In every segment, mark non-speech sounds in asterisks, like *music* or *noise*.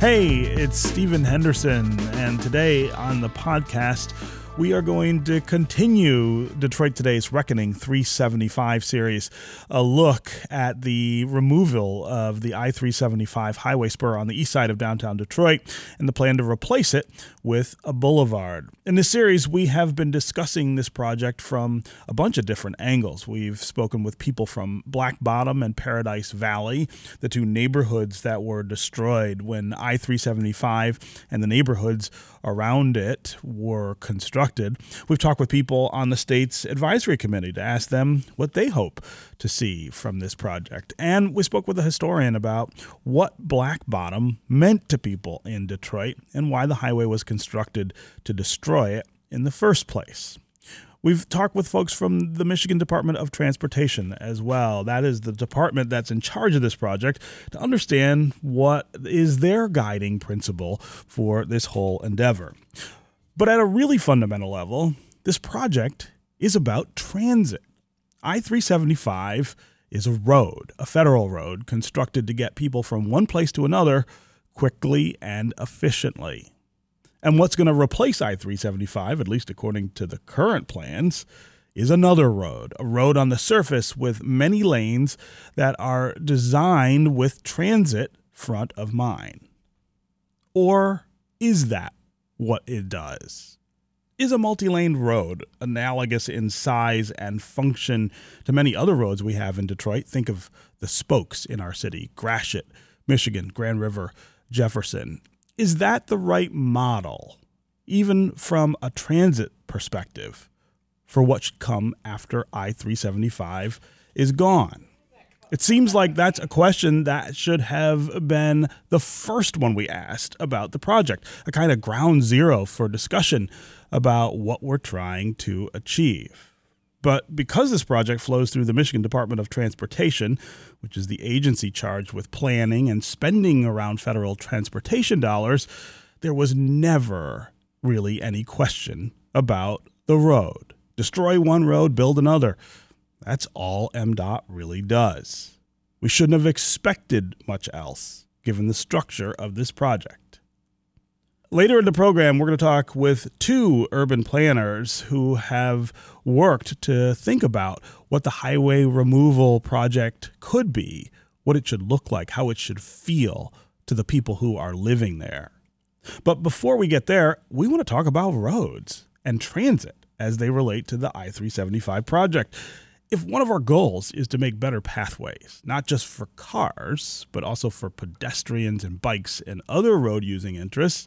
Hey, it's Stephen Henderson, and today on the podcast, we are going to continue Detroit Today's Reckoning 375 series, a look at the removal of the I 375 highway spur on the east side of downtown Detroit and the plan to replace it with a boulevard. In this series, we have been discussing this project from a bunch of different angles. We've spoken with people from Black Bottom and Paradise Valley, the two neighborhoods that were destroyed when I 375 and the neighborhoods around it were constructed. We've talked with people on the state's advisory committee to ask them what they hope to see from this project. And we spoke with a historian about what Black Bottom meant to people in Detroit and why the highway was constructed to destroy it in the first place. We've talked with folks from the Michigan Department of Transportation as well. That is the department that's in charge of this project to understand what is their guiding principle for this whole endeavor. But at a really fundamental level, this project is about transit. I 375 is a road, a federal road constructed to get people from one place to another quickly and efficiently. And what's going to replace I 375, at least according to the current plans, is another road, a road on the surface with many lanes that are designed with transit front of mind. Or is that what it does? Is a multi lane road analogous in size and function to many other roads we have in Detroit? Think of the spokes in our city Gratiot, Michigan, Grand River, Jefferson. Is that the right model, even from a transit perspective, for what should come after I 375 is gone? It seems like that's a question that should have been the first one we asked about the project, a kind of ground zero for discussion about what we're trying to achieve. But because this project flows through the Michigan Department of Transportation, which is the agency charged with planning and spending around federal transportation dollars, there was never really any question about the road. Destroy one road, build another. That's all MDOT really does. We shouldn't have expected much else, given the structure of this project. Later in the program, we're going to talk with two urban planners who have worked to think about what the highway removal project could be, what it should look like, how it should feel to the people who are living there. But before we get there, we want to talk about roads and transit as they relate to the I 375 project. If one of our goals is to make better pathways, not just for cars, but also for pedestrians and bikes and other road using interests,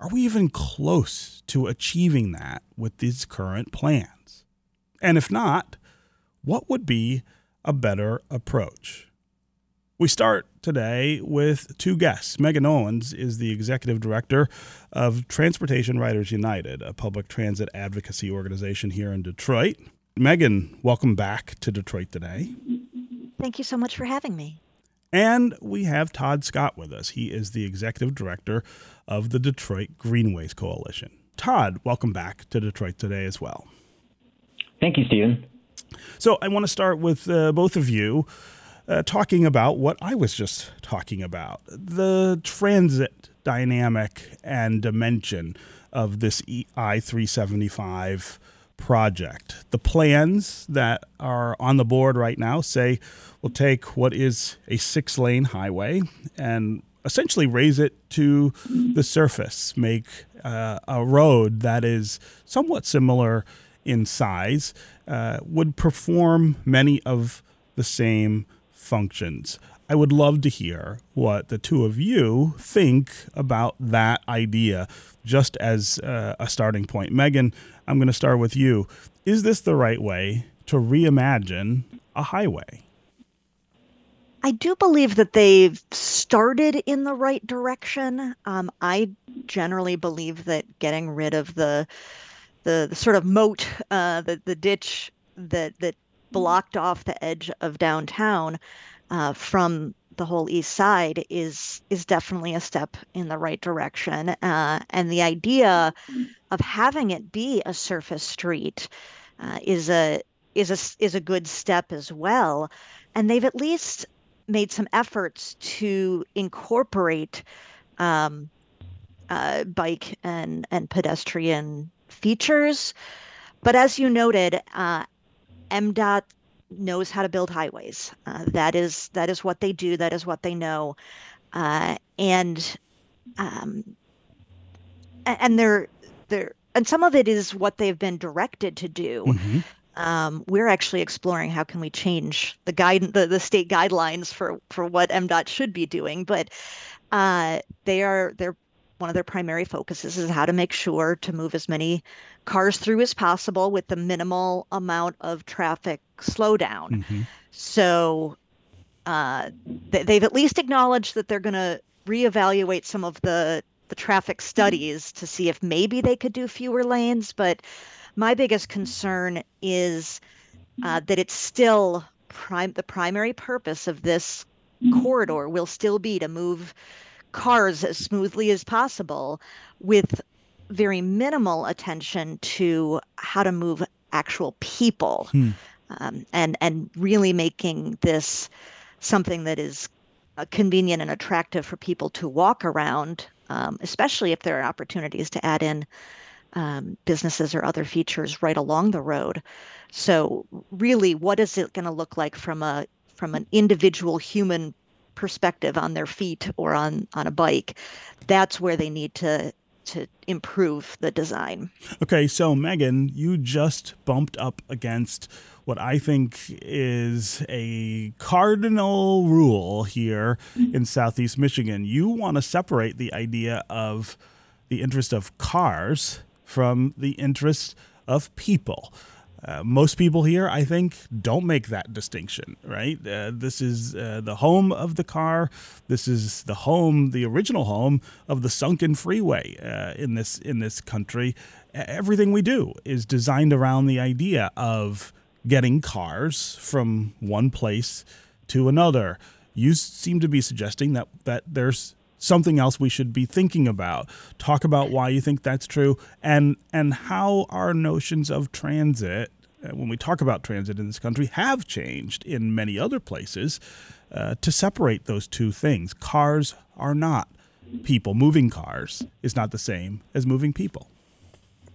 are we even close to achieving that with these current plans? And if not, what would be a better approach? We start today with two guests. Megan Owens is the executive director of Transportation Riders United, a public transit advocacy organization here in Detroit. Megan, welcome back to Detroit today. Thank you so much for having me. And we have Todd Scott with us. He is the executive director of the Detroit Greenways Coalition. Todd, welcome back to Detroit today as well. Thank you, Stephen. So I want to start with uh, both of you uh, talking about what I was just talking about the transit dynamic and dimension of this I 375 project. The plans that are on the board right now say we'll take what is a six lane highway and essentially raise it to the surface, make uh, a road that is somewhat similar in size, uh, would perform many of the same functions. I would love to hear what the two of you think about that idea, just as uh, a starting point. Megan, I'm going to start with you. Is this the right way to reimagine a highway? I do believe that they've started in the right direction. Um, I generally believe that getting rid of the the, the sort of moat, uh, the the ditch that that blocked off the edge of downtown uh, from the whole east side is is definitely a step in the right direction. Uh, and the idea of having it be a surface street uh, is a is a is a good step as well. And they've at least made some efforts to incorporate um, uh, bike and and pedestrian features. But as you noted, uh, MDOT knows how to build highways. Uh, that is that is what they do. That is what they know, uh, and um, and they're they're and some of it is what they've been directed to do. Mm-hmm. Um, we're actually exploring how can we change the guide the, the state guidelines for for what MDOT should be doing, but uh, they are they're one of their primary focuses is how to make sure to move as many cars through as possible with the minimal amount of traffic slowdown. Mm-hmm. So uh, they've at least acknowledged that they're going to reevaluate some of the the traffic studies to see if maybe they could do fewer lanes. But my biggest concern is uh, that it's still prime the primary purpose of this corridor will still be to move cars as smoothly as possible with very minimal attention to how to move actual people. Hmm. um, and and really making this something that is uh, convenient and attractive for people to walk around um, especially if there are opportunities to add in um, businesses or other features right along the road. So really what is it going to look like from a from an individual human perspective on their feet or on on a bike? That's where they need to to improve the design okay so megan you just bumped up against what I think is a cardinal rule here mm-hmm. in Southeast Michigan. You want to separate the idea of the interest of cars from the interest of people. Uh, most people here, I think, don't make that distinction, right? Uh, this is uh, the home of the car. This is the home, the original home of the sunken freeway uh, in this in this country. Everything we do is designed around the idea of getting cars from one place to another. You seem to be suggesting that that there's something else we should be thinking about. Talk about why you think that's true and and how our notions of transit uh, when we talk about transit in this country, have changed in many other places uh, to separate those two things. Cars are not people. Moving cars is not the same as moving people.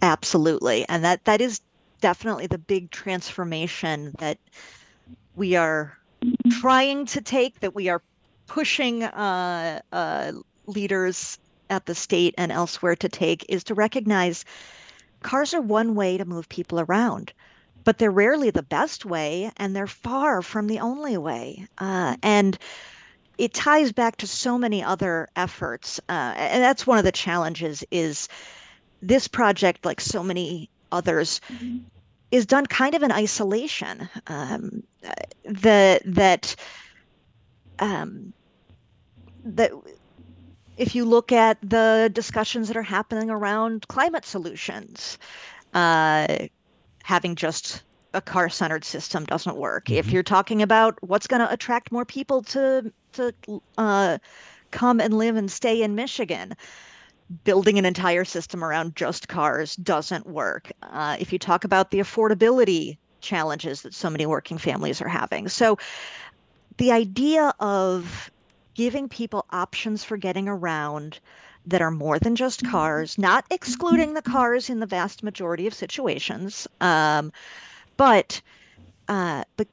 Absolutely, and that that is definitely the big transformation that we are trying to take. That we are pushing uh, uh, leaders at the state and elsewhere to take is to recognize cars are one way to move people around but they're rarely the best way and they're far from the only way. Uh, and it ties back to so many other efforts. Uh, and that's one of the challenges is this project, like so many others, mm-hmm. is done kind of in isolation. Um, the, that um, that if you look at the discussions that are happening around climate solutions, uh, having just a car centered system doesn't work. Mm-hmm. If you're talking about what's going to attract more people to to uh, come and live and stay in Michigan, building an entire system around just cars doesn't work. Uh, if you talk about the affordability challenges that so many working families are having, so the idea of giving people options for getting around that are more than just mm-hmm. cars, not excluding the cars in the vast majority of situations, um, but uh, but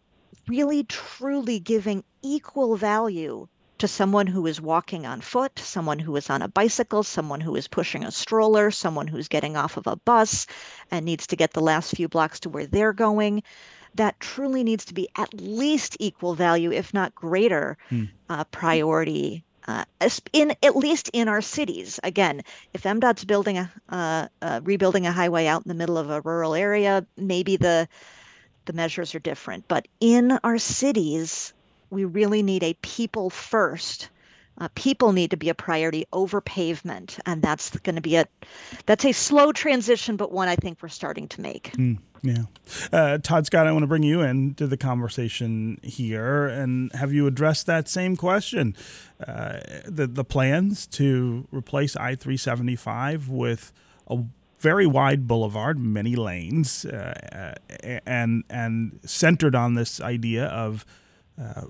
really truly giving equal value to someone who is walking on foot, someone who is on a bicycle, someone who is pushing a stroller, someone who's getting off of a bus and needs to get the last few blocks to where they're going. That truly needs to be at least equal value, if not greater, hmm. uh, priority uh, in at least in our cities. Again, if MDOT's building a uh, uh, rebuilding a highway out in the middle of a rural area, maybe the the measures are different. But in our cities, we really need a people first. Uh, people need to be a priority over pavement, and that's going to be a that's a slow transition, but one I think we're starting to make. Mm. Yeah. Uh, Todd Scott, I want to bring you into the conversation here and have you address that same question. Uh, the, the plans to replace I 375 with a very wide boulevard, many lanes, uh, and, and centered on this idea of uh,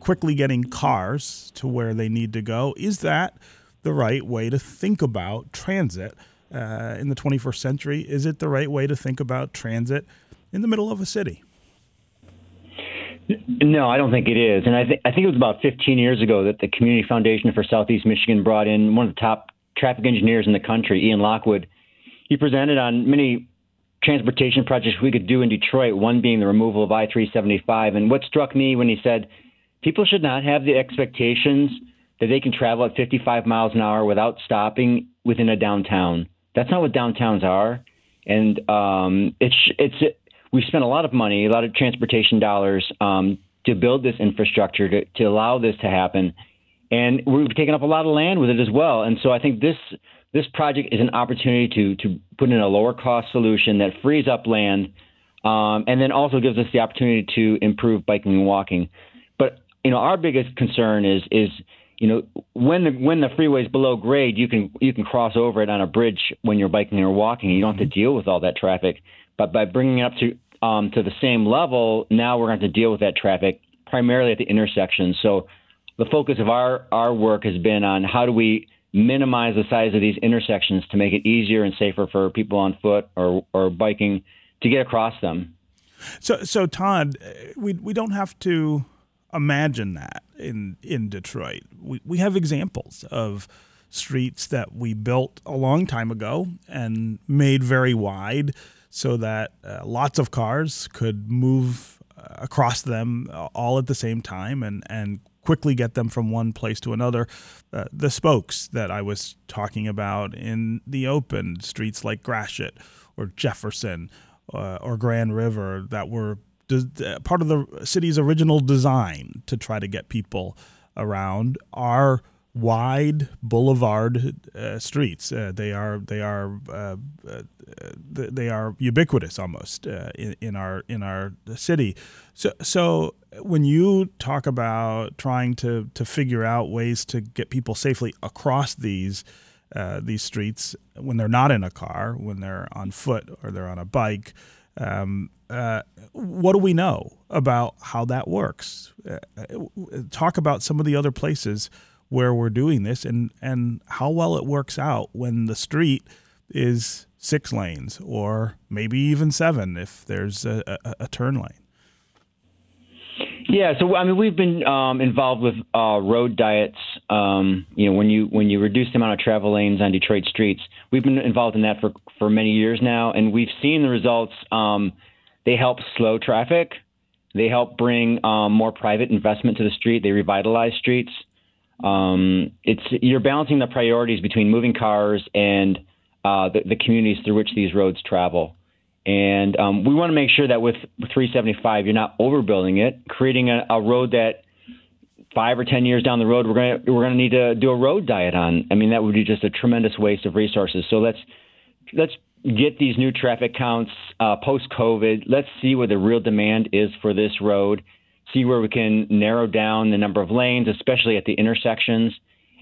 quickly getting cars to where they need to go. Is that the right way to think about transit uh, in the 21st century? Is it the right way to think about transit in the middle of a city? No, I don't think it is. And I, th- I think it was about 15 years ago that the Community Foundation for Southeast Michigan brought in one of the top traffic engineers in the country, Ian Lockwood. He presented on many transportation projects we could do in Detroit, one being the removal of I 375. And what struck me when he said people should not have the expectations that they can travel at 55 miles an hour without stopping within a downtown. That's not what downtowns are. And um, it's, it's, it, we spent a lot of money, a lot of transportation dollars um, to build this infrastructure to, to allow this to happen. And we've taken up a lot of land with it as well. And so I think this this project is an opportunity to to put in a lower cost solution that frees up land, um, and then also gives us the opportunity to improve biking and walking. But you know, our biggest concern is is you know when the when the freeway is below grade, you can you can cross over it on a bridge when you're biking or walking. You don't have to mm-hmm. deal with all that traffic. But by bringing it up to um, to the same level, now we're going to, to deal with that traffic primarily at the intersection. So the focus of our our work has been on how do we minimize the size of these intersections to make it easier and safer for people on foot or, or biking to get across them. So, so Todd, we we don't have to imagine that in in Detroit. We we have examples of streets that we built a long time ago and made very wide so that uh, lots of cars could move uh, across them all at the same time and and quickly get them from one place to another. Uh, the spokes that I was talking about in the open streets like Gratiot or Jefferson uh, or Grand River that were part of the city's original design to try to get people around are wide boulevard uh, streets. Uh, they are they are uh, uh they are ubiquitous almost uh, in, in our in our city. So so when you talk about trying to to figure out ways to get people safely across these uh, these streets when they're not in a car, when they're on foot or they're on a bike. Um, uh, what do we know about how that works? Uh, talk about some of the other places where we're doing this and, and how well it works out when the street is six lanes or maybe even seven if there's a, a, a turn lane. Yeah, so I mean, we've been um, involved with uh, road diets. Um, you know, when you when you reduce the amount of travel lanes on Detroit streets, we've been involved in that for for many years now, and we've seen the results. Um, they help slow traffic. They help bring um, more private investment to the street. They revitalize streets. Um, it's you're balancing the priorities between moving cars and uh, the, the communities through which these roads travel. And um, we want to make sure that with 375, you're not overbuilding it, creating a, a road that five or ten years down the road we're going to we're going to need to do a road diet on. I mean, that would be just a tremendous waste of resources. So let's let's get these new traffic counts uh, post COVID. Let's see where the real demand is for this road. See where we can narrow down the number of lanes, especially at the intersections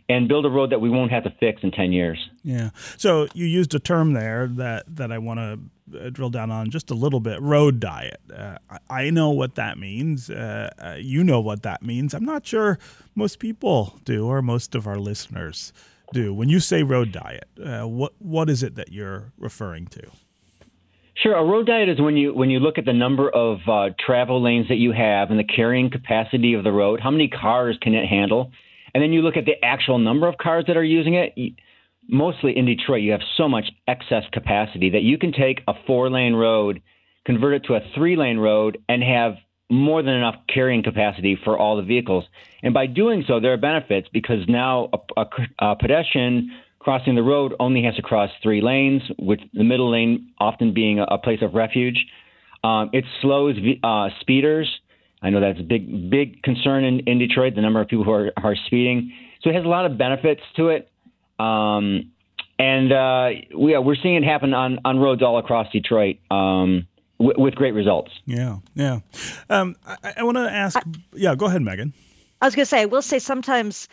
and build a road that we won't have to fix in 10 years. Yeah. So you used a term there that, that I want to uh, drill down on just a little bit road diet. Uh, I know what that means. Uh, uh, you know what that means. I'm not sure most people do or most of our listeners do. When you say road diet, uh, what, what is it that you're referring to? Sure. A road diet is when you when you look at the number of uh, travel lanes that you have and the carrying capacity of the road. How many cars can it handle? And then you look at the actual number of cars that are using it. Mostly in Detroit, you have so much excess capacity that you can take a four lane road, convert it to a three lane road, and have more than enough carrying capacity for all the vehicles. And by doing so, there are benefits because now a, a, a pedestrian crossing the road only has to cross three lanes, with the middle lane often being a, a place of refuge. Um, it slows uh, speeders I know that's a big, big concern in, in Detroit, the number of people who are, are speeding. So it has a lot of benefits to it. Um, and uh, we, we're seeing it happen on, on roads all across Detroit um, w- with great results. Yeah, yeah. Um, I, I want to ask, I, yeah, go ahead, Megan. I was going to say, I will say sometimes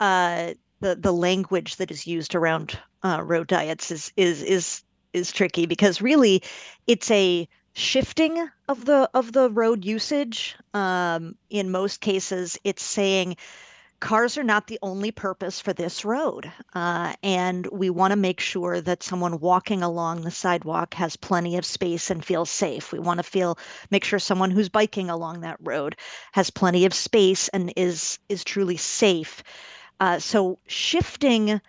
uh, the the language that is used around uh, road diets is is is is tricky because really it's a shifting of the of the road usage. Um, in most cases, it's saying cars are not the only purpose for this road. Uh, and we want to make sure that someone walking along the sidewalk has plenty of space and feels safe. We want to feel make sure someone who's biking along that road has plenty of space and is is truly safe. Uh, so shifting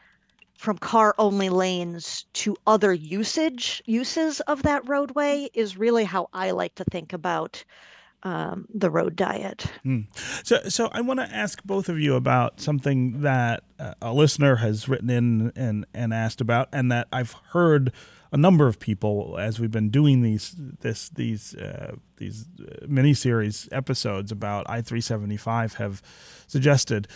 from car only lanes to other usage uses of that roadway is really how I like to think about um, the road diet. Mm. So, so I want to ask both of you about something that uh, a listener has written in and and asked about, and that I've heard a number of people as we've been doing these this these uh, these uh, mini series episodes about I three seventy five have suggested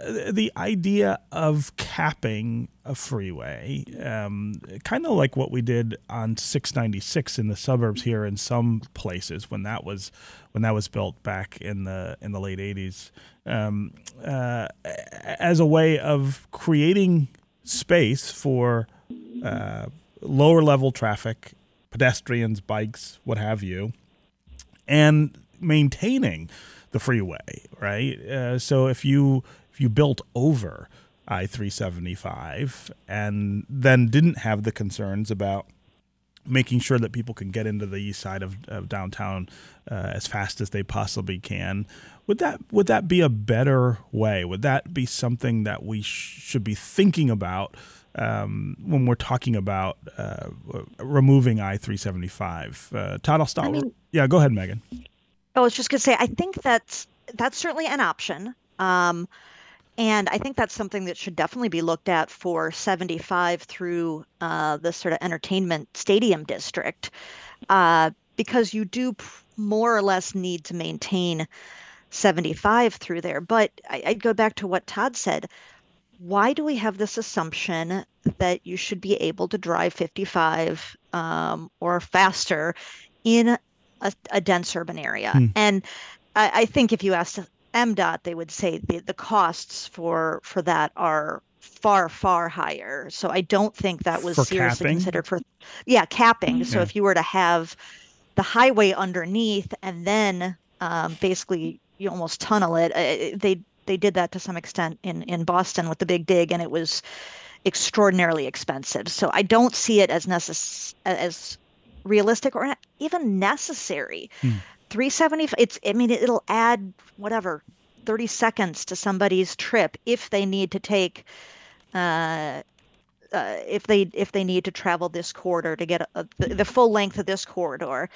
the idea of capping a freeway, um, kind of like what we did on 696 in the suburbs here in some places when that was when that was built back in the in the late 80s, um, uh, as a way of creating space for uh, lower level traffic, pedestrians, bikes, what have you, and maintaining the freeway, right? Uh, so if you you built over I 375 and then didn't have the concerns about making sure that people can get into the east side of, of downtown uh, as fast as they possibly can. Would that would that be a better way? Would that be something that we sh- should be thinking about um, when we're talking about uh, removing I three seventy five? Uh, Todd, I'll start. I mean, yeah, go ahead, Megan. I was just gonna say, I think that's that's certainly an option. Um, and I think that's something that should definitely be looked at for 75 through uh, the sort of entertainment stadium district, uh, because you do more or less need to maintain 75 through there. But I, I'd go back to what Todd said. Why do we have this assumption that you should be able to drive 55 um, or faster in a, a dense urban area? Hmm. And I, I think if you asked MDOT, they would say the, the costs for for that are far far higher. So I don't think that was for seriously capping? considered for yeah capping. So if you were to have the highway underneath and then um, basically you almost tunnel it, uh, they they did that to some extent in in Boston with the Big Dig, and it was extraordinarily expensive. So I don't see it as necess- as realistic or even necessary. Hmm. 375 it's i mean it'll add whatever 30 seconds to somebody's trip if they need to take uh, uh, if they if they need to travel this corridor to get a, the, the, full length of this corridor.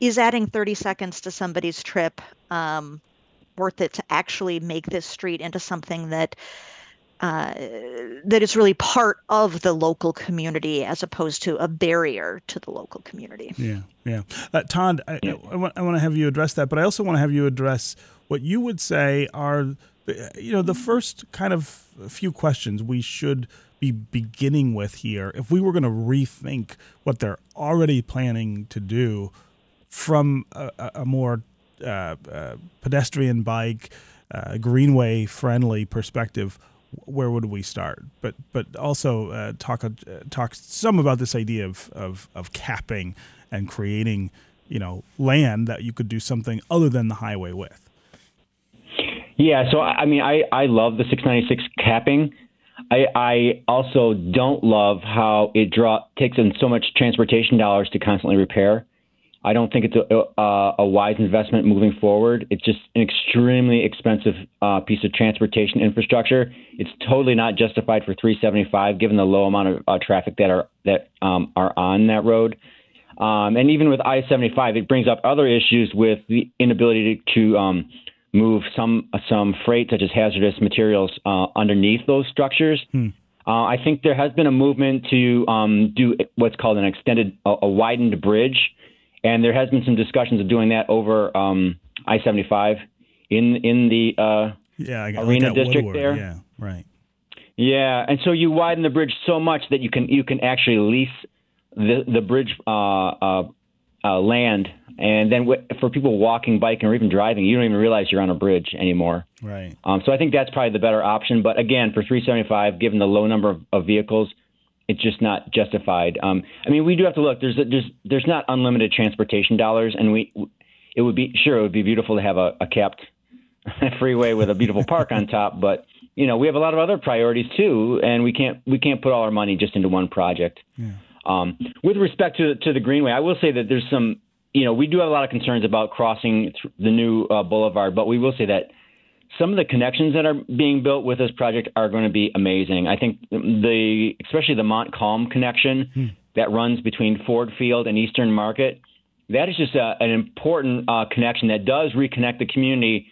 Is adding 30 seconds to somebody's trip um, worth it to actually make this street into something that uh, that is really part of the local community as opposed to a barrier to the local community. Yeah, yeah. Uh, Todd, I, I, I, want, I want to have you address that, but I also want to have you address what you would say are, you know, the first kind of few questions we should be beginning with here if we were going to rethink what they're already planning to do from a, a more uh, uh, pedestrian bike, uh, greenway friendly perspective where would we start? But but also uh, talk uh, talk some about this idea of, of of capping and creating you know land that you could do something other than the highway with. Yeah, so I mean, I I love the 696 capping. I I also don't love how it draw takes in so much transportation dollars to constantly repair. I don't think it's a, a, a wise investment moving forward. It's just an extremely expensive uh, piece of transportation infrastructure. It's totally not justified for 375, given the low amount of uh, traffic that are that um, are on that road. Um, and even with I-75, it brings up other issues with the inability to, to um, move some some freight, such as hazardous materials, uh, underneath those structures. Hmm. Uh, I think there has been a movement to um, do what's called an extended, a, a widened bridge and there has been some discussions of doing that over um, I-75 in in the uh, yeah, arena like district Woodward. there. Yeah, right. Yeah, and so you widen the bridge so much that you can you can actually lease the the bridge uh, uh, uh, land, and then w- for people walking, biking, or even driving, you don't even realize you're on a bridge anymore. Right. Um, so I think that's probably the better option. But again, for 375, given the low number of, of vehicles, it's just not justified. Um, I mean, we do have to look. There's a, there's there's not unlimited transportation dollars, and we it would be sure it would be beautiful to have a, a capped *laughs* freeway with a beautiful park on top, but you know, we have a lot of other priorities too, and we can't we can't put all our money just into one project. Yeah. Um, with respect to to the Greenway, I will say that there's some, you know, we do have a lot of concerns about crossing the new uh, boulevard, but we will say that some of the connections that are being built with this project are going to be amazing. I think the especially the Montcalm connection hmm. that runs between Ford Field and Eastern Market, that is just a, an important uh, connection that does reconnect the community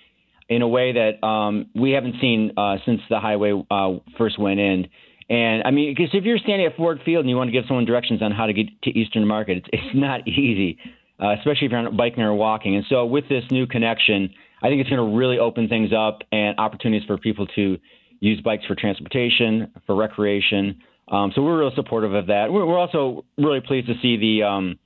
in a way that um, we haven't seen uh, since the highway uh, first went in. And I mean, because if you're standing at Ford Field and you want to give someone directions on how to get to Eastern Market, it's, it's not *laughs* easy, uh, especially if you're biking or walking. And so with this new connection, I think it's going to really open things up and opportunities for people to use bikes for transportation, for recreation. Um, so we're real supportive of that. We're, we're also really pleased to see the um,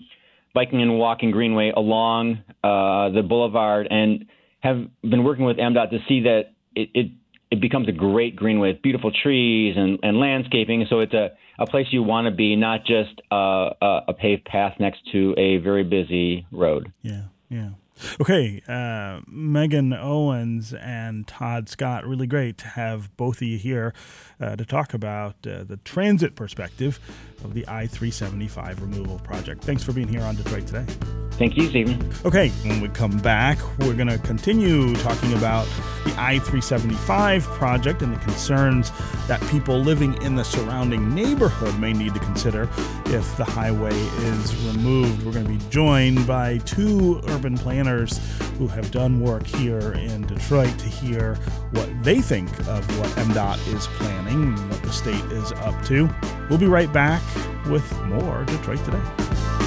biking and walking greenway along uh, the boulevard and have been working with MDOT to see that it, it, it becomes a great greenway with beautiful trees and, and landscaping. So it's a, a place you want to be, not just uh, a, a paved path next to a very busy road. Yeah, yeah. Okay, uh, Megan Owens and Todd Scott, really great to have both of you here uh, to talk about uh, the transit perspective of the I 375 removal project. Thanks for being here on Detroit Today. Thank you, Stephen. Okay, when we come back, we're going to continue talking about the I 375 project and the concerns that people living in the surrounding neighborhood may need to consider if the highway is removed. We're going to be joined by two urban planners who have done work here in Detroit to hear what they think of what MDOT is planning, what the state is up to. We'll be right back with more Detroit Today.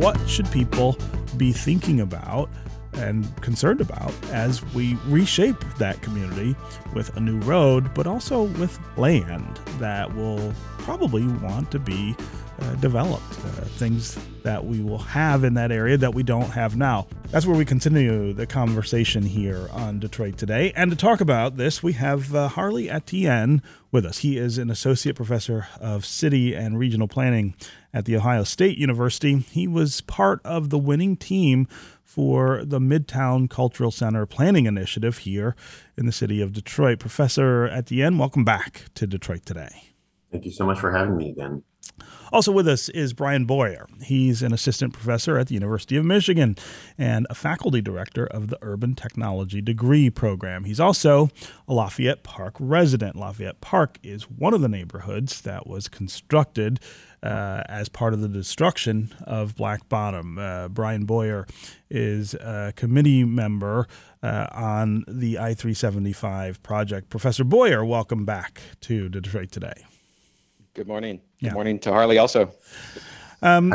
What should people be thinking about and concerned about as we reshape that community with a new road, but also with land that will probably want to be uh, developed, uh, things that we will have in that area that we don't have now. That's where we continue the conversation here on Detroit Today. And to talk about this, we have uh, Harley Etienne with us. He is an associate professor of city and regional planning at The Ohio State University. He was part of the winning team for the Midtown Cultural Center Planning Initiative here in the city of Detroit. Professor Etienne, welcome back to Detroit Today. Thank you so much for having me again. Also with us is Bryan Boyer. He's an assistant professor at the University of Michigan and a faculty director of the Urban Technology Degree Program. He's also a Lafayette Park resident. Lafayette Park is one of the neighborhoods that was constructed uh, as part of the destruction of Black Bottom. Uh, Bryan Boyer is a committee member uh, on the I 375 project. Professor Boyer, welcome back to Detroit Today. Good morning. Good morning to Harley also. Um,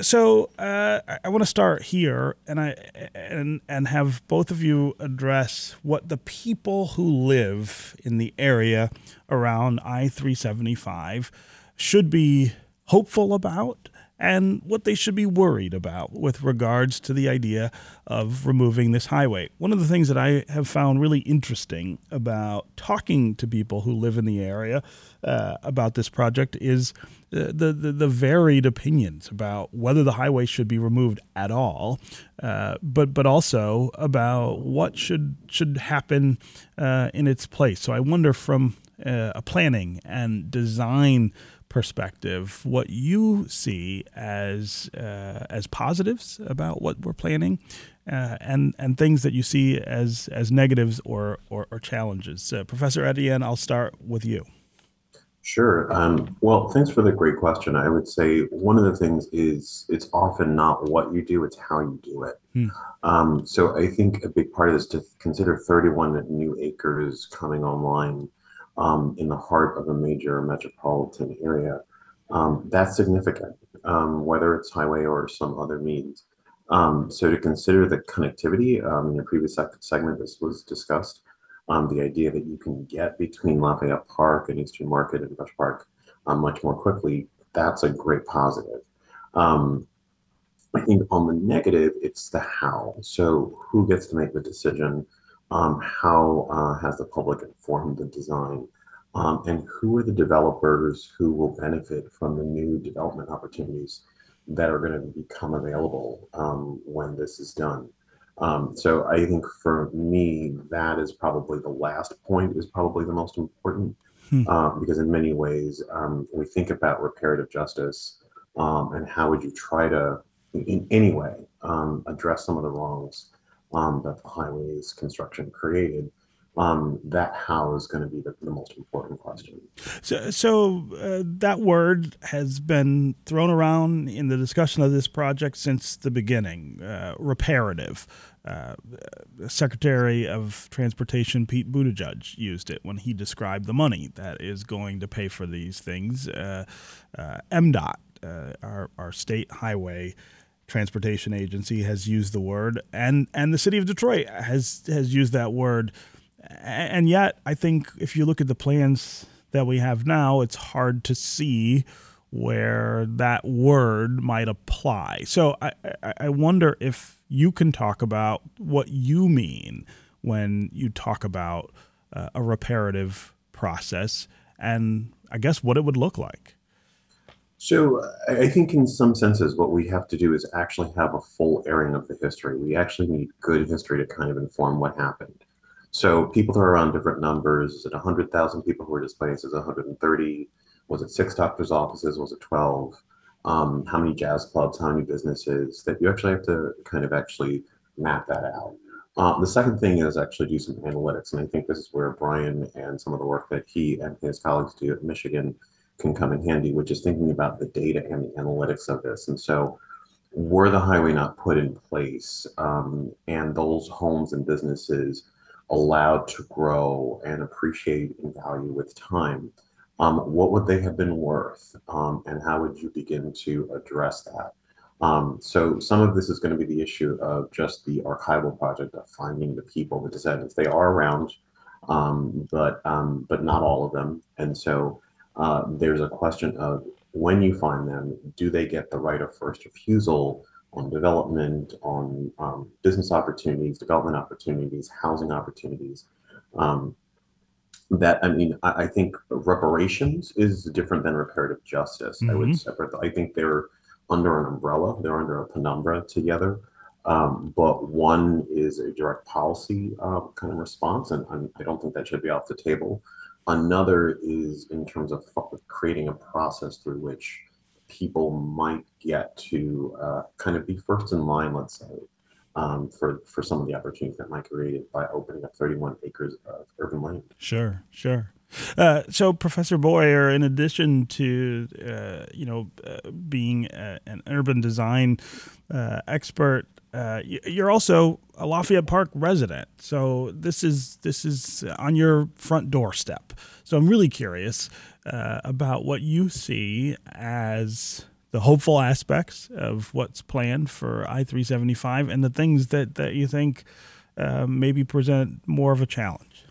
so uh, I want to start here, and I and and have both of you address what the people who live in the area around I three seventy five should be hopeful about, and what they should be worried about with regards to the idea of removing this highway. One of the things that I have found really interesting about talking to people who live in the area uh, about this project is uh, the, the, the varied opinions about whether the highway should be removed at all, uh, but but also about what should should happen uh, in its place. So I wonder from uh, a planning and design perspective, what you see as uh, as positives about what we're planning, uh, and and things that you see as as negatives or or, or challenges. Uh, Professor Etienne, I'll start with you. Sure. Um, well, thanks for the great question. I would say one of the things is it's often not what you do; it's how you do it. Hmm. Um, so I think a big part of this to consider 31 new acres coming online um, in the heart of a major metropolitan area, um, that's significant, um, whether it's highway or some other means. Um, so to consider the connectivity, um, in the previous segment, this was discussed, the idea that you can get between Lafayette Park and Eastern Market and Brush Park much more quickly, that's a great positive. I think on the negative, it's the how. So who gets to make the decision? Um, how uh, has the public informed the design? Um, and who are the developers who will benefit from the new development opportunities that are going to become available um, when this is done? Um, so I think for me, that is probably the last point is probably the most important hmm. uh, because in many ways um, we think about reparative justice um, and how would you try to, in any way, um, address some of the wrongs um, that the highways construction created um, that how is going to be the, the, most important question. So, so uh, that word has been thrown around in the discussion of this project since the beginning. Uh, reparative. Uh, Secretary of Transportation Pete Buttigieg used it when he described the money that is going to pay for these things. Uh, uh, MDOT, uh, our, our state highway transportation agency, has used the word, and and the city of Detroit has has used that word and yet I think if you look at the plans that we have now, it's hard to see where that word might apply. So I, I wonder if you can talk about what you mean when you talk about uh, a reparative process and I guess what it would look like. So I think in some senses what we have to do is actually have a full airing of the history. We actually need good history to kind of inform what happened. So people throw around different numbers. Is it 100,000 people who were displaced? Is it 130? Was it six doctors' offices? Was it 12? Um, how many jazz clubs? How many businesses? That you actually have to kind of actually map that out. Uh, the second thing is actually do some analytics, and I think this is where Bryan and some of the work that he and his colleagues do at Michigan can come in handy, which is thinking about the data and the analytics of this. And so, were the highway not put in place, um, and those homes and businesses allowed to grow and appreciate in value with time, um, what would they have been worth? Um, and how would you begin to address that? Um, so some of this is going to be the issue of just the archival project of finding the people, the descendants. They are around, um, but um, but not all of them. And so uh, there's a question of when you find them, do they get the right of first refusal on development, on um, business opportunities, development opportunities, housing opportunities. Um, that I mean, I, I, think reparations is different than reparative justice. Mm-hmm. I would mm-hmm. separate. I think they're under an umbrella. They're under a penumbra together. Um, but one is a direct policy uh, kind of response, and, and I don't think that should be off the table. Another is in terms of creating a process through which people might get to uh, kind of be first in line, let's say, um, for for some of the opportunities that might be created by opening up 31 acres of urban land. Sure, sure. Uh, so, Professor Boyer, in addition to uh, you know uh, being a, an urban design uh, expert, uh, you're also a Lafayette Park resident. So this is this is on your front doorstep. So I'm really curious uh, about what you see as the hopeful aspects of what's planned for I-375 and the things that that you think uh, maybe present more of a challenge.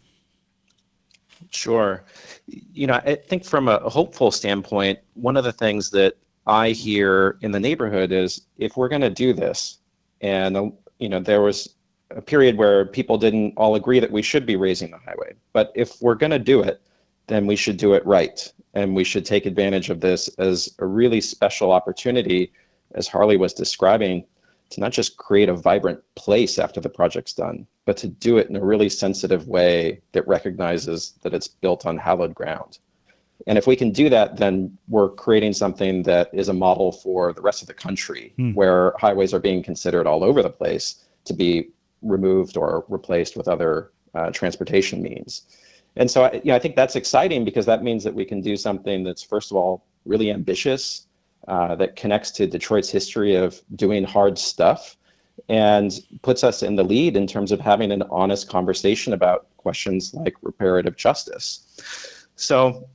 Sure. You know, I think from a hopeful standpoint, one of the things that I hear in the neighborhood is if we're going to do this, and uh, you know there was a period where people didn't all agree that we should be raising the highway. But if we're going to do it then we should do it right. And we should take advantage of this as a really special opportunity as harley was describing to not just create a vibrant place after the project's done but to do it in a really sensitive way that recognizes that it's built on hallowed ground and if we can do that, then we're creating something that is a model for the rest of the country, hmm. where highways are being considered all over the place to be removed or replaced with other uh, transportation means. And so, you know, I think that's exciting because that means that we can do something that's, first of all, really ambitious, uh, that connects to Detroit's history of doing hard stuff, and puts us in the lead in terms of having an honest conversation about questions like reparative justice. So,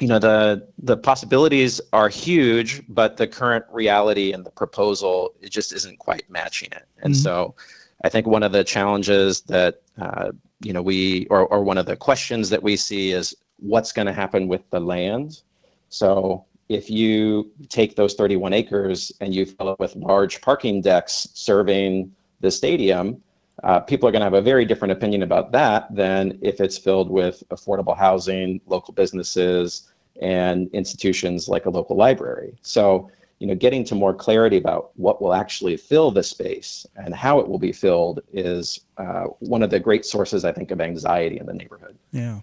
you know the the possibilities are huge but the current reality and the proposal it just isn't quite matching it and mm-hmm. so i think one of the challenges that uh, you know we or, or one of the questions that we see is what's going to happen with the land so if you take those 31 acres and you fill it with large parking decks serving the stadium uh, people are going to have a very different opinion about that than if it's filled with affordable housing, local businesses, and institutions like a local library. So, you know, getting to more clarity about what will actually fill the space and how it will be filled is uh, one of the great sources, I think, of anxiety in the neighborhood. Yeah.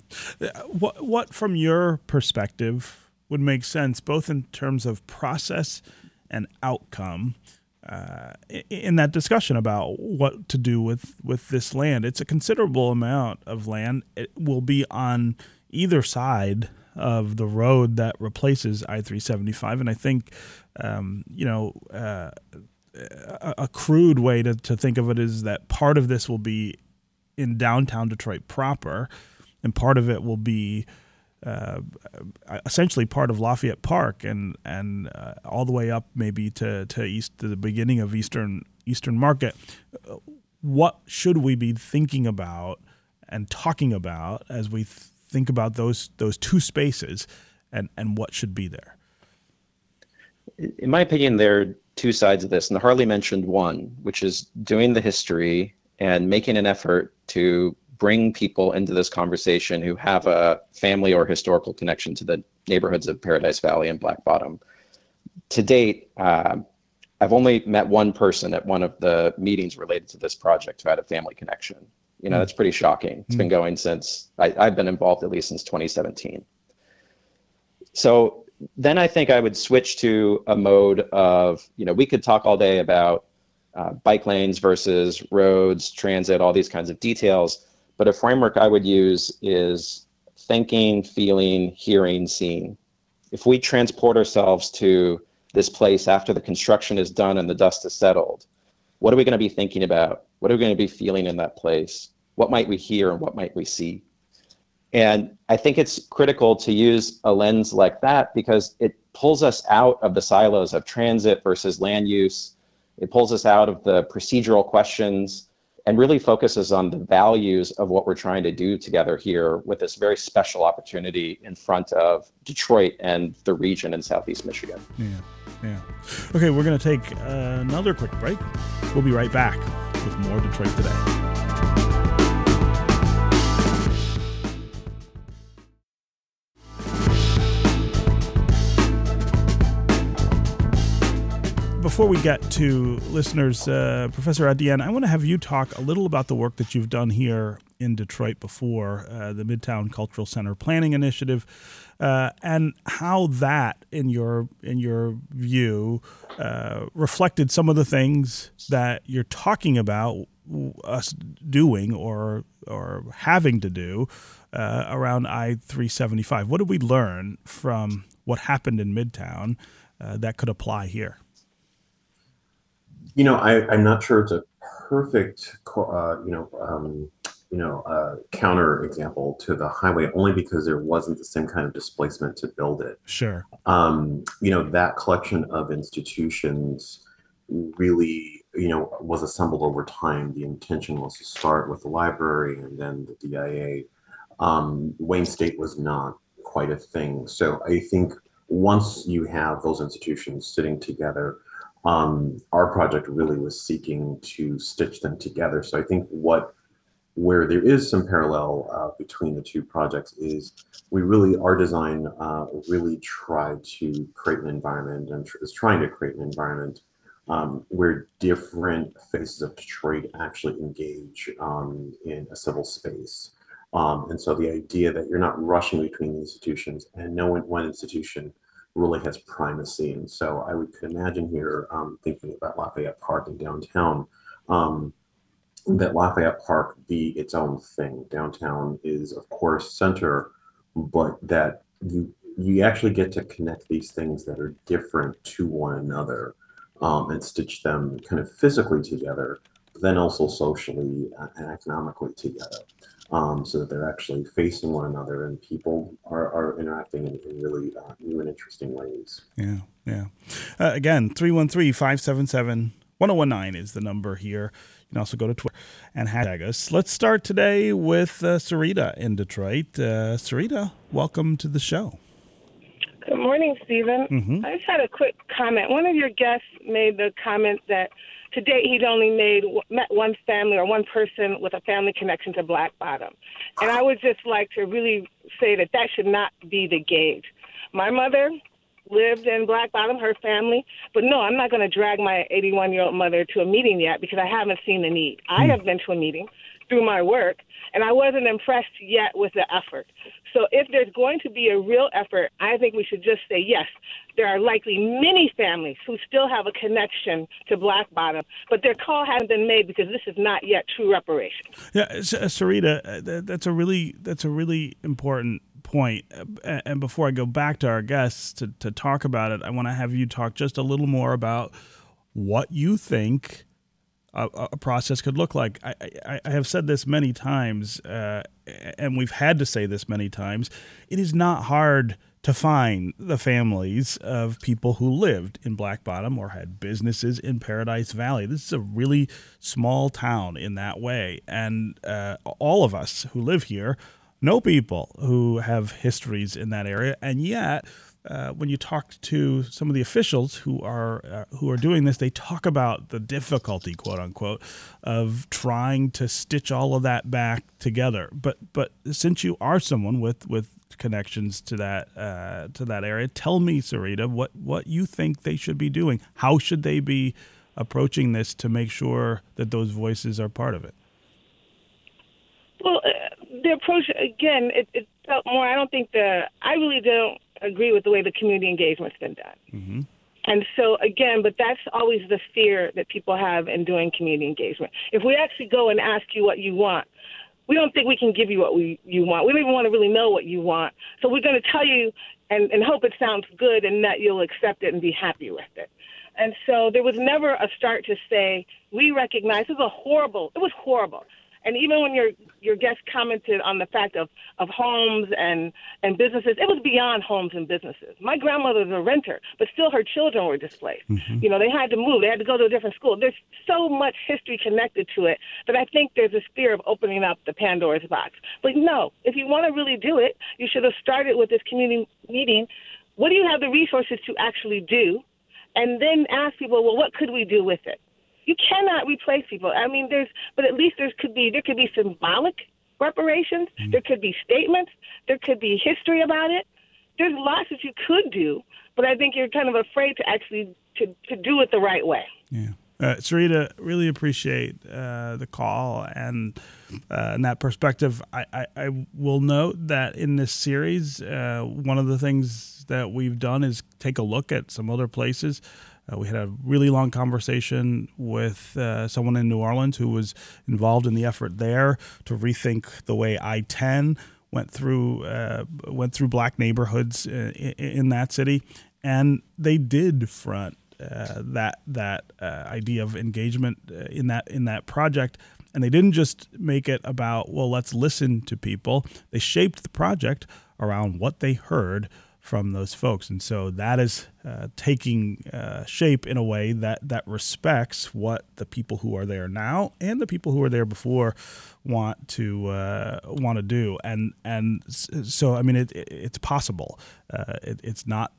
What, what from your perspective would make sense, both in terms of process and outcome? Uh, in that discussion about what to do with, with this land. It's a considerable amount of land. It will be on either side of the road that replaces I 375. And I think, um, you know, uh, a, a, crude way to, to think of it is that part of this will be in downtown Detroit proper, and part of it will be uh, essentially part of Lafayette Park and and uh, all the way up maybe to, to east to the beginning of Eastern Eastern Market. What should we be thinking about and talking about as we think about those those two spaces and and what should be there? In my opinion, there are two sides of this, and Harley mentioned one, which is doing the history and making an effort to bring people into this conversation who have a family or historical connection to the neighborhoods of Paradise Valley and Black Bottom. To date, uh, I've only met one person at one of the meetings related to this project who had a family connection. You know, mm. that's pretty shocking. It's mm. been going since I, I've been involved at least since 2017. So then I think I would switch to a mode of, you know, we could talk all day about uh, bike lanes versus roads, transit, all these kinds of details. But a framework I would use is thinking, feeling, hearing, seeing. If we transport ourselves to this place after the construction is done and the dust is settled, what are we going to be thinking about? What are we going to be feeling in that place? What might we hear and what might we see? And I think it's critical to use a lens like that because it pulls us out of the silos of transit versus land use. It pulls us out of the procedural questions and really focuses on the values of what we're trying to do together here with this very special opportunity in front of Detroit and the region in Southeast Michigan. Yeah, yeah. Okay, we're going to take another quick break. We'll be right back with more Detroit Today. Before we get to listeners, uh, Professor Etienne, I want to have you talk a little about the work that you've done here in Detroit before, uh, the Midtown Cultural Center Planning Initiative, uh, and how that, in your in your view, uh, reflected some of the things that you're talking about us doing or or having to do uh, around I three seventy five. What did we learn from what happened in Midtown uh, that could apply here? You know, I, I'm not sure it's a perfect, uh, you know, um, you know, uh, counter example to the highway only because there wasn't the same kind of displacement to build it. Sure. Um, you know, that collection of institutions really, you know, was assembled over time. The intention was to start with the library and then the DIA. Um, Wayne State was not quite a thing. So I think once you have those institutions sitting together, um, our project really was seeking to stitch them together. So I think what where there is some parallel uh, between the two projects is we really our design uh, really tried to create an environment and tr- is trying to create an environment um, where different faces of Detroit actually engage um, in a civil space. Um, and so the idea that you're not rushing between the institutions and no one, one institution really has primacy. And so I would could imagine here, um, thinking about Lafayette Park and downtown, um, that Lafayette Park be its own thing. Downtown is, of course, center, but that you you actually get to connect these things that are different to one another um, and stitch them kind of physically together, but then also socially and economically together um, so that they're actually facing one another and people are, are interacting in, in really uh, new and interesting ways. Yeah, yeah. Uh, again, 313 577 1019 is the number here. You can also go to Twitter and hashtag us. Let's start today with uh, Sarita in Detroit. Uh, Sarita, welcome to the show. Good morning, Stephen. Mm-hmm. I just had a quick comment. One of your guests made the comment that to date he'd only made met one family or one person with a family connection to Black Bottom, and I would just like to really say that that should not be the gauge. My mother lived in Black Bottom, her family, but no, I'm not going to drag my 81 year old mother to a meeting yet because I haven't seen the need. I hmm. have been to a meeting through my work, and I wasn't impressed yet with the effort. So if there's going to be a real effort, I think we should just say yes. There are likely many families who still have a connection to Black Bottom, but their call hasn't been made because this is not yet true reparations. Yeah, uh, Sarita, uh, that's a really that's a really important point. Uh, and before I go back to our guests to, to talk about it, I want to have you talk just a little more about what you think a, a process could look like. I, I, I, have said this many times, uh, and we've had to say this many times. It is not hard to find the families of people who lived in Black Bottom or had businesses in Paradise Valley. This is a really small town in that way. And uh, all of us who live here know people who have histories in that area. And yet, uh, when you talk to some of the officials who are uh, who are doing this, they talk about the difficulty, quote unquote, of trying to stitch all of that back together. But but since you are someone with with connections to that uh, to that area, tell me, Sarita, what what you think they should be doing. How should they be approaching this to make sure that those voices are part of it? Well, uh, the approach again, it, it felt more. I don't think the. I really don't agree with the way the community engagement's been done. Mm-hmm. And so again, but that's always the fear that people have in doing community engagement. If we actually go and ask you what you want, we don't think we can give you what we you want. We don't even want to really know what you want. So we're going to tell you and, and hope it sounds good and that you'll accept it and be happy with it. And so there was never a start to say, we recognize it was a horrible, it was horrible. And even when your your guest commented on the fact of, of homes and, and businesses, it was beyond homes and businesses. My grandmother was a renter, but still her children were displaced. Mm-hmm. You know, they had to move, they had to go to a different school. There's so much history connected to it that I think there's this fear of opening up the Pandora's box. But no, if you want to really do it, you should have started with this community meeting. What do you have the resources to actually do? And then ask people, well, what could we do with it? You cannot replace people. I mean, there's, but at least there could be there could be symbolic reparations. Mm-hmm. There could be statements. There could be history about it. There's lots that you could do, but I think you're kind of afraid to actually to, to do it the right way. Yeah. Uh, Sarita, really appreciate uh, the call and uh, and that perspective. I, I, I, will note that in this series, uh, one of the things that we've done is take a look at some other places uh, we had a really long conversation with uh, someone in New Orleans who was involved in the effort there to rethink the way I-10 went through uh, went through black neighborhoods uh, in, in, that city, and they did front uh, that that uh, idea of engagement in that in that project. And they didn't just make it about well, let's listen to people. They shaped the project around what they heard from those folks. And so that is uh, taking uh, shape in a way that, that respects what the people who are there now and the people who are there before want to uh, want to do. And and so I mean it, it it's possible. Uh, it, it's not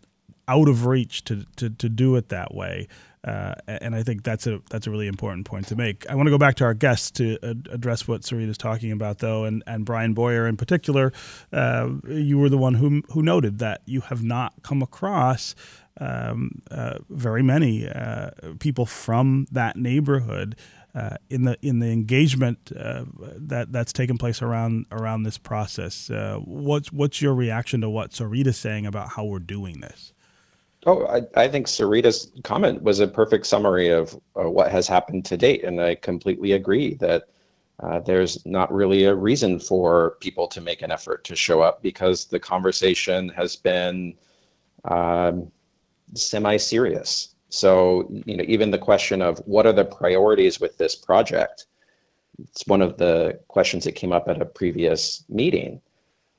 out of reach to, to, to do it that way. Uh, and I think that's a that's a really important point to make. I want to go back to our guests to address what Sarita is talking about, though, and, and Bryan Boyer in particular. Uh, you were the one who who noted that you have not come across um, uh, very many uh, people from that neighborhood. Uh, in the in the engagement uh, that that's taken place around around this process, what's what's your reaction to what Sarita's saying about how we're doing this? Oh, I, I think Sarita's comment was a perfect summary of uh, what has happened to date. And I completely agree that uh, there's not really a reason for people to make an effort to show up because the conversation has been um, semi serious. So, you know, even the question of what are the priorities with this project? It's one of the questions that came up at a previous meeting.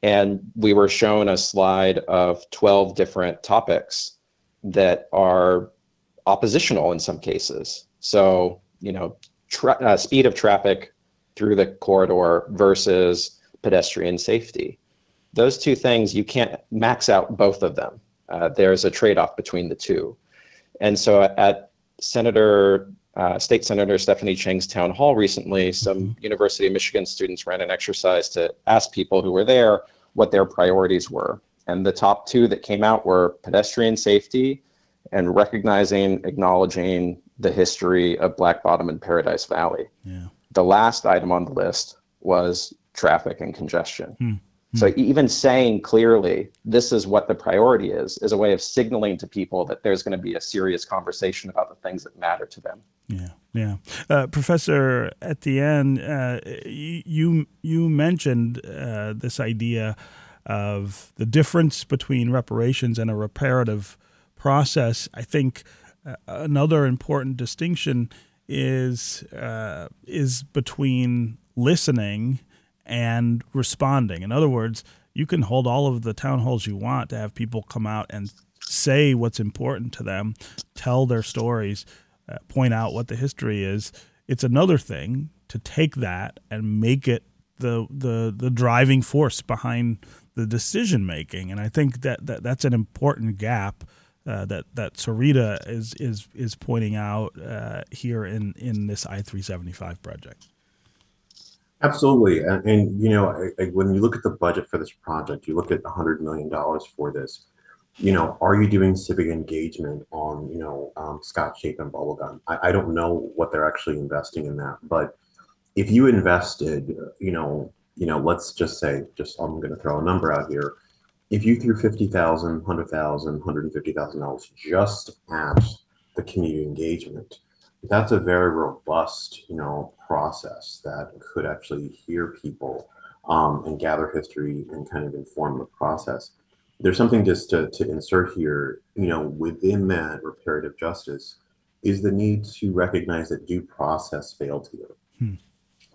And we were shown a slide of 12 different topics that are oppositional in some cases. So, you know, tra- uh, speed of traffic through the corridor versus pedestrian safety. Those two things, you can't max out both of them. uh, there's a trade-off between the two. And so at Senator uh, State Senator Stephanie Chang's town hall recently, some mm-hmm. University of Michigan students ran an exercise to ask people who were there what their priorities were. And the top two that came out were pedestrian safety and recognizing, acknowledging the history of Black Bottom and Paradise Valley. Yeah. The last item on the list was traffic and congestion. Hmm. So even saying clearly this is what the priority is is a way of signaling to people that there's going to be a serious conversation about the things that matter to them. Yeah, yeah. Uh, Professor, Etienne, uh, you you mentioned uh, this idea of the difference between reparations and a reparative process. I think uh, another important distinction is uh, is between listening and responding. In other words, you can hold all of the town halls you want to have people come out and say what's important to them, tell their stories, uh, point out what the history is. It's another thing to take that and make it the the the driving force behind the decision making. And I think that, that that's an important gap. Uh, that that Sarita is is is pointing out uh, here in in this I three seventy five project. Absolutely, and, and you know, I, I, when you look at the budget for this project, you look at hundred million dollars for this. You know, are you doing civic engagement on you know um, Scotch tape and bubblegum? I, I don't know what they're actually investing in that, but if you invested, you know, you know, let's just say, just I'm going to throw a number out here. If you threw fifty thousand, hundred thousand, hundred and fifty thousand dollars just at the community engagement, that's a very robust, you know, process that could actually hear people um, and gather history and kind of inform the process. There's something just to, to insert here, you know, within that reparative justice is the need to recognize that due process failed here. Hmm.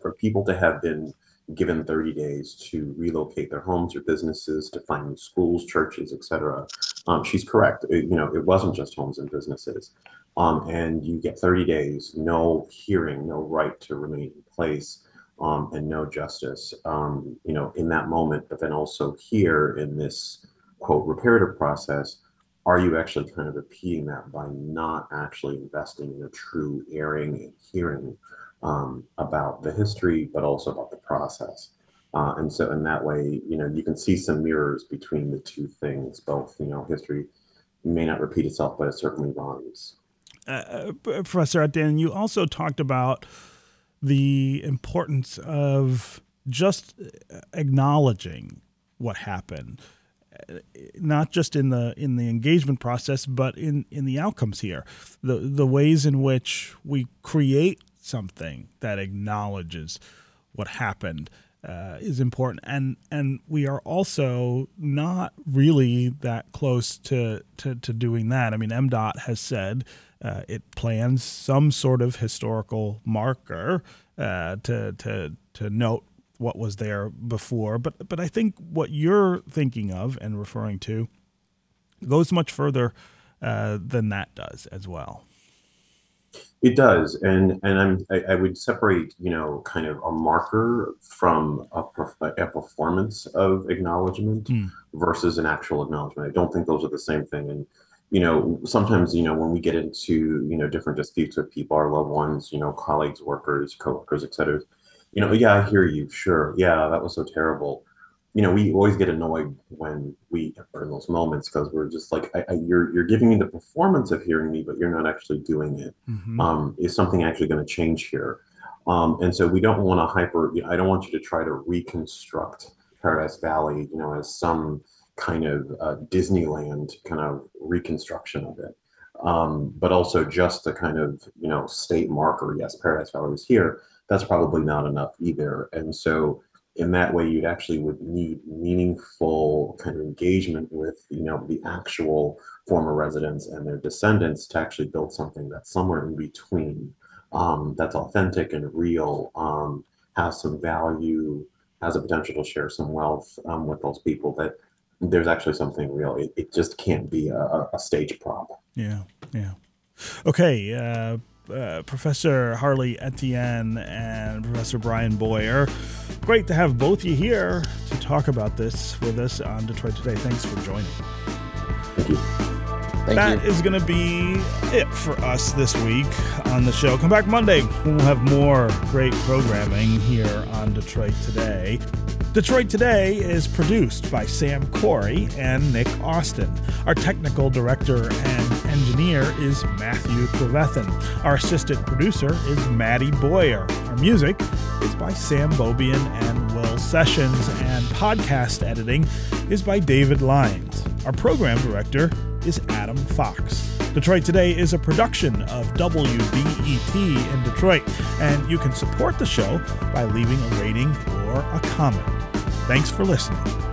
For people to have been given 30 days to relocate their homes or businesses, to find new schools, churches, etc. Um, she's correct. It, you know, it wasn't just homes and businesses. Um, and you get 30 days, no hearing, no right to remain in place, um, and no justice. Um, you know, in that moment, but then also here in this quote reparative process, are you actually kind of repeating that by not actually investing in a true airing and hearing um, about the history, but also about the process. Uh, and so in that way, you know, you can see some mirrors between the two things. Both, you know, history may not repeat itself, but it certainly rhymes. Uh, uh Professor Etienne, you also talked about the importance of just acknowledging what happened not just in the in the engagement process but in in the outcomes here the the ways in which we create something that acknowledges what happened uh, is important, and and we are also not really that close to to, to doing that. I mean, MDOT has said uh, it plans some sort of historical marker uh, to to to note what was there before, but but I think what you're thinking of and referring to goes much further uh, than that does as well. It does, and and I'm I, I, would separate you know kind of a marker from a, a performance of acknowledgement mm. versus an actual acknowledgement. I don't think those are the same thing, and you know sometimes you know when we get into you know different disputes with people, our loved ones, you know colleagues, workers, coworkers, etc. You know, yeah, I hear you. Sure, yeah, that was so terrible you know, we always get annoyed when we are in those moments because we're just like, I, I, you're you're giving me the performance of hearing me, but you're not actually doing it. Mm-hmm. Um, is something actually going to change here? Um, and so we don't want to hyper. You know, I don't want you to try to reconstruct Paradise Valley, you know, as some kind of uh, Disneyland kind of reconstruction of it. Um, but also just the kind of you know state marker. Yes, Paradise Valley was here. That's probably not enough either. And so in that way you'd actually would need meaningful kind of engagement with you know the actual former residents and their descendants to actually build something that's somewhere in between um, that's authentic and real um, has some value has a potential to share some wealth um, with those people that there's actually something real. It, it just can't be a, a stage prop yeah yeah. Okay uh uh, Professor Harley Etienne and Professor Bryan Boyer. Great to have both you here to talk about this with us on Detroit Today. Thanks for joining. Thank Thank you. Thank That you. is going to be it for us this week on the show. Come back Monday when we'll have more great programming here on Detroit Today. Detroit Today is produced by Sam Corey and Nick Austin. Our technical director and engineer is Matthew Trevethan. Our assistant producer is Maddie Boyer. Our music is by Sam Bobian and Will Sessions, and podcast editing is by David Lyons. Our program director is Adam Fox. Detroit Today is a production of WDET in Detroit, and you can support the show by leaving a rating or a comment. Thanks for listening.